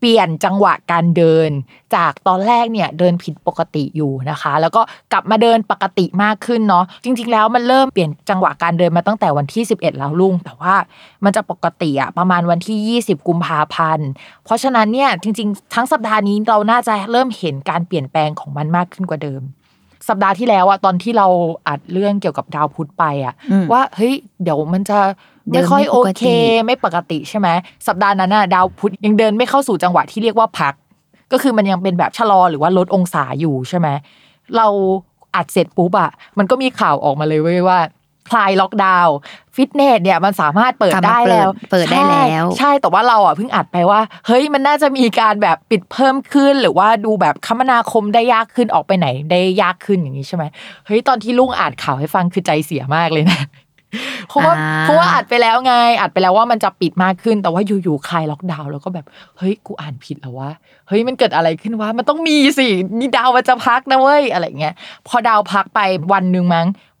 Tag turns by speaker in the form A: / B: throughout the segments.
A: เปลี่ยนจังหวะการเดิน จากตอนแรกเนี่ยเดินผิดปกติอยู่นะคะ แล้วก็กลับมาเดินปกติมากขึ้นเนาะจริง ๆ แล้วมันเริ่มเปลี่ยนจังหวะการเดินมาตั้งแต่วันที่ 11 แล้วลุง แต่ว่ามันจะปกติอะประมาณวันที่ 20 กุมภาพันธ์ เพราะฉะนั้นเนี่ยจริง ๆ ทั้งสัปดาห์นี้เราน่าจะเริ่มเห็นการเปลี่ยนแปลงของมันมากขึ้นกว่าเดิมสัปดาห์ที่แล้วอะตอนที่เราอัดเรื่องเกี่ยวกับดาวพุธไปอะ
B: อืม
A: ว่าเฮ้ยเดี๋ยวมันจะ
B: เดิ
A: ไม่
B: น
A: ค่อย
B: ไม่
A: โอ
B: ปกติ
A: เค ไม่ปกติใช่ไหมสัปดาห์นั้นน่ะดาวพุธยังเดินไม่เข้าสู่จังหวะที่เรียกว่าพัก ก็คือมันยังเป็นแบบชะลอหรือว่าลดองศาอยู่ใช่ไหมเราอัดเสร็จปุ๊บอะมันก็มีข่าวออกมาเลยเว้ยว่าคลายล็อกดาวน์ฟิตเนสเนี่ยมันสามารถเปิด
B: กลับมา
A: ได้แล้ว
B: เปิดเปิดได้แล้ว
A: ใช่ใช่แต่ว่าเราอะเพิ่งอัดไปว่า เฮ้ยมันน่าจะมีการแบบปิดเพิ่มขึ้น หรือว่าดูแบบคมนาคมได้ยากขึ้นออกไปไหนได้ยากขึ้นอย่างนี้ใช่ไหมเฮ้ยตอนที่ลุงอ่านข่าวให้ฟังคือใจเสียมากเลยนะ เพราะว่า
B: อ่า
A: เพราะว่าอัดไปแล้วไง อัดไปแล้วว่ามันจะปิดมากขึ้น แต่ว่าอยู่ๆคลายล็อกดาวน์แล้วก็แบบเฮ้ยกูอ่านผิดแล้ววะเฮ้ยมันเกิดอะไรขึ้นวะมันต้องมีสินี่ดาวมันจะพักนะเว้ยอะไรเงี้ยพอดาวพักไปวันหนึ่งมั้ง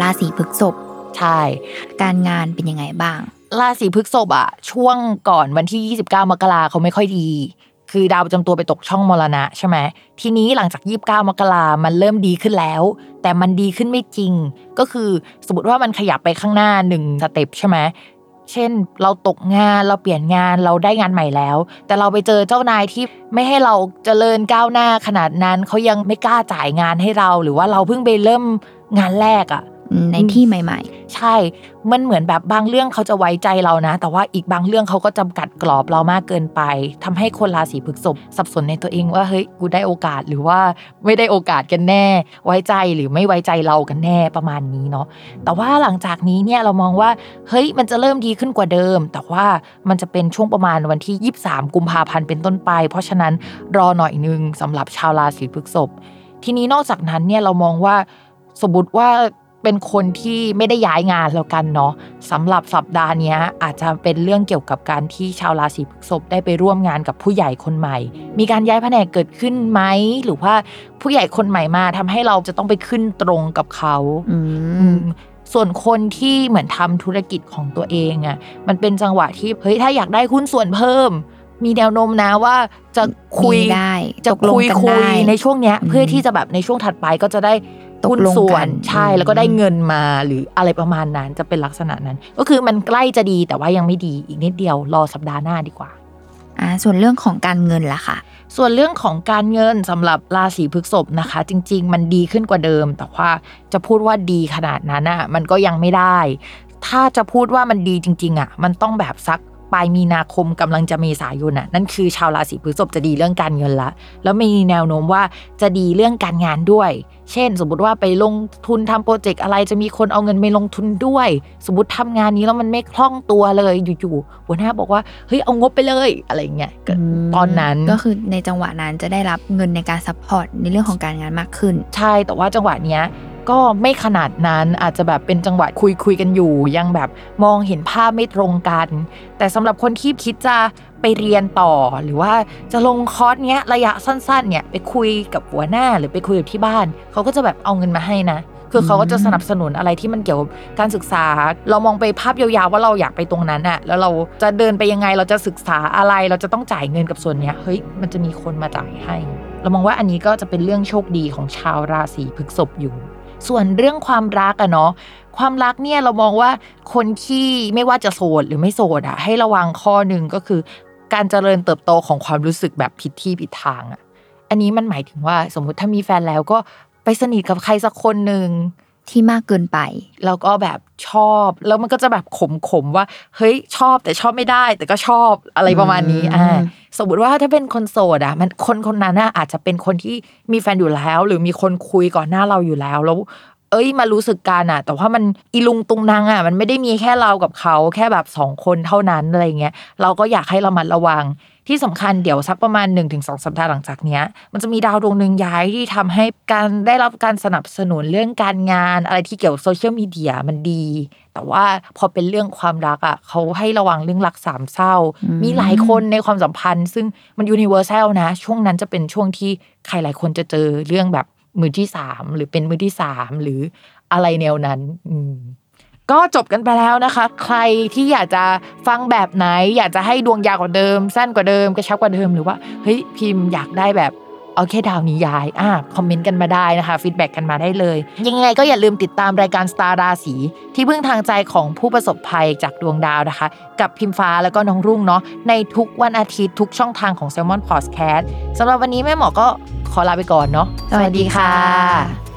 B: ราศีพฤษภ
A: ใช่
B: การงานเป็นยังไงบ้าง
A: ราศีพฤษภอะช่วงก่อนวันที่ 29 มกราเขาไม่ค่อยดี คือดาวประจำตัวไปตกช่องมรณะใช่ไหมทีนี้หลังจาก 29 มกรามันเริ่มดีขึ้นแล้ว แต่มันดีขึ้นไม่จริง ก็คือสมมติว่ามันขยับไปข้างหน้าหนึ่งสเต็ปใช่ไหมเช่น เราตกงานเราเปลี่ยนงานเราได้งานใหม่แล้ว แต่เราไปเจอเจ้านายที่ไม่ให้เราเจริญก้าวหน้าขนาดนั้นเขายังไม่กล้าจ่ายงานให้เรา หรือว่าเราเพิ่งไปเริ่มงานแรกอะ
B: ในที่ใหม่
A: ใช่ มันเหมือนแบบบางเรื่องเขาจะไว้ใจเรานะ แต่ว่าอีกบางเรื่องเขาก็จำกัดกรอบเรามากเกินไปทำให้คนราศีพฤษภสับสนในตัวเองว่าเฮ้ยกูได้โอกาสหรือว่าไม่ได้โอกาสกันแน่ ไว้ใจหรือไม่ไว้ใจเรากันแน่ประมาณนี้เนาะแต่ว่าหลังจากนี้เนี่ยเรามองว่าเฮ้ยมันจะเริ่มดีขึ้นกว่าเดิม แต่ว่ามันจะเป็นช่วงประมาณวันที่ 23 กุมภาพันธ์เป็นต้นไป เพราะฉะนั้นรอหน่อยนึงสำหรับชาวราศีพฤษภทีนี้นอกจากนั้นเนี่ยเรามองว่าสมมติว่า เป็นคนที่ไม่ได้ย้ายงานแล้วกันเนาะสำหรับสัปดาห์เนี้ยอาจจะเป็นเรื่องเกี่ยวกับการที่ชาวราศีพฤษภได้ไปร่วมงานกับผู้ใหญ่คนใหม่ มีการย้ายแผนกเกิดขึ้นไหมหรือว่าผู้ใหญ่คนใหม่มาทำให้เราจะต้องไปขึ้นตรงกับเขา
B: ๆอื
A: อื
B: ม
A: มส่วนคนที่เหมือนทำธุรกิจของตัวเองอะ่ะมันเป็นจังหวะที่เฮ้ยถ้าอยากได้หุ้นส่วนเพิ่ม มีแนวโน้มนะว่าจะคุย
B: มีได้
A: จะ
B: ตกลง
A: คุย
B: กัน
A: คุ
B: ได้
A: ยในช่วงเนี้ย
B: อืม
A: เพื่อที่จะแบบในช่วงถัดไปก็จะได้
B: ตก
A: หุ้น
B: ลง
A: ส่ว
B: กันน
A: ใช่
B: อืม
A: แล้วก็ได้เงินมาหรืออะไรประมาณนั้นจะเป็นลักษณะนั้น ก็คือมันใกล้จะดีแต่ว่ายังไม่ดีอีกนิดเดียวรอสัปดาห์หน้าดีกว่า
B: อ่าส่วนเรื่องของการเงินล่ะค่ะ
A: ส่วนเรื่องของการเงินสำหรับราศีพฤษภนะคะ จริง ๆ มันดีขึ้นกว่าเดิม แต่ว่าจะพูดว่าดีขนาดนั้นอะมันก็ยังไม่ได้ ถ้าจะพูดว่ามันดีจริง ๆอะมันต้องแบบสัก ปลายมีนาคมกำลังจะเมษายนอะนั่นคือชาวราศีพฤษภจะดีเรื่องการเงินละ แล้วมีแนวโน้มว่าจะดีเรื่องการงานด้วย เช่น สมมติว่าไปลงทุนทำโปรเจกต์อะไรจะมีคนเอาเงินไปลงทุนด้วย สมมติทำงานนี้แล้วมันไม่คล่องตัวเลยอยู่ๆหัวหน้าบอกว่าเฮ้ยเอางบไปเลยอะไรเงี้ยก็ตอนนั้น
B: ก็คือในจังหวะนั้นจะได้รับเงินในการ support ในเรื่องของการงานมากขึ้น
A: ใช่แต่ว่าจังหวะเนี้ย ก็ไม่ขนาดนั้นอาจจะแบบเป็นจังหวะคุยคุยกันอยู่ ยังแบบมองเห็นภาพไม่ตรงกัน แต่สำหรับคนที่คิดจะไปเรียนต่อหรือว่าจะลงคอร์สเนี้ยระยะสั้นๆเนี่ยไปคุยกับหัวหน้าหรือไปคุยกับที่บ้าน เขาก็จะแบบเอาเงินมาให้นะ คือเขาก็จะสนับสนุนอะไรที่มันเกี่ยวกับการศึกษา เรามองไปภาพยาวๆว่าเราอยากไปตรงนั้นอะแล้วเราจะเดินไปยังไงเราจะศึกษาอะไร เราจะต้องจ่ายเงินกับส่วนเนี้ยเฮ้ยมันจะมีคนมาจ่ายให้ เรามองว่าอันนี้ก็จะเป็นเรื่องโชคดีของชาวราศีพฤษภอยู่ ส่วนเรื่องความรักอะเนาะความรักเนี่ยเรามองว่าคนที่ไม่ว่าจะโสดหรือไม่โสดอะให้ระวังข้อหนึ่งก็คือ การเจริญเติบโตของความรู้สึกแบบผิดที่ผิดทางอะอันนี้มันหมายถึงว่าสมมุติถ้ามีแฟนแล้วก็ไปสนิทกับใครสักคนหนึ่ง
B: ที่มากเกินไป
A: แล้วก็แบบชอบ แล้วมันก็จะแบบขมขมๆว่า เฮ้ยชอบแต่ชอบไม่ได้ แต่ก็ชอบอะไรประมาณนี้
B: อืม
A: อ่าสมมติว่าถ้าเป็นคนโสดอะ มันคนคนนั้นน่ะอาจจะเป็นคนที่มีแฟนอยู่แล้ว หรือมีคนคุยก่อนหน้าเราอยู่แล้วแล้วเอ้ยมารู้สึกกันอะ แต่ว่ามันอีลุงตุงนางอะ มันไม่ได้มีแค่เรากับเขาแค่แบบสองคนเท่านั้นอะไรเงี้ยเราก็อยากให้เราระมัดระวัง ที่สำคัญเดี๋ยวสักประมาณ 1-2 สัปดาห์หลังจากเนี้ย มันจะมีดาวดวงหนึ่งย้ายที่ทำให้การได้รับการสนับสนุนเรื่องการงาน อะไรที่เกี่ยวกับโซเชียลมีเดียมันดี แต่ว่าพอเป็นเรื่องความรักอะเขาให้ระวังเรื่องรักสามเศร้า
B: อืม
A: มีหลายคนในความสัมพันธ์ ซึ่งมัน universal นะ ช่วงนั้นจะเป็นช่วงที่ใครหลายคนจะเจอเรื่องแบบมือที่สามหรือเป็นมือที่สามหรืออะไรแนวนั้น อืม ก็จบกันไปแล้วนะคะ ใครที่อยากจะฟังแบบไหน อยากจะให้ดวงยาวกว่าเดิม สั้นกว่าเดิมกระชับกว่าเดิมหรือว่าเฮ้ยพิมพ์อยากได้แบบเอาแค่ดาวนี้ย้ายอะคอมเมนต์กันมาได้นะคะ feedback กันมาได้เลย ยังไงก็อย่าลืมติดตามรายการสตาร์ราศีที่พึ่งทางใจของผู้ประสบภัยจากดวงดาวนะคะ กับพิมฟ้าแล้วก็น้องรุ่งเนาะในทุกวันอาทิตย์ทุกช่องทางของ Salmon Podcast สำหรับวันนี้แม่หมอก็ขอลาไปก่อนเนาะ
B: สวัสดีค่ะ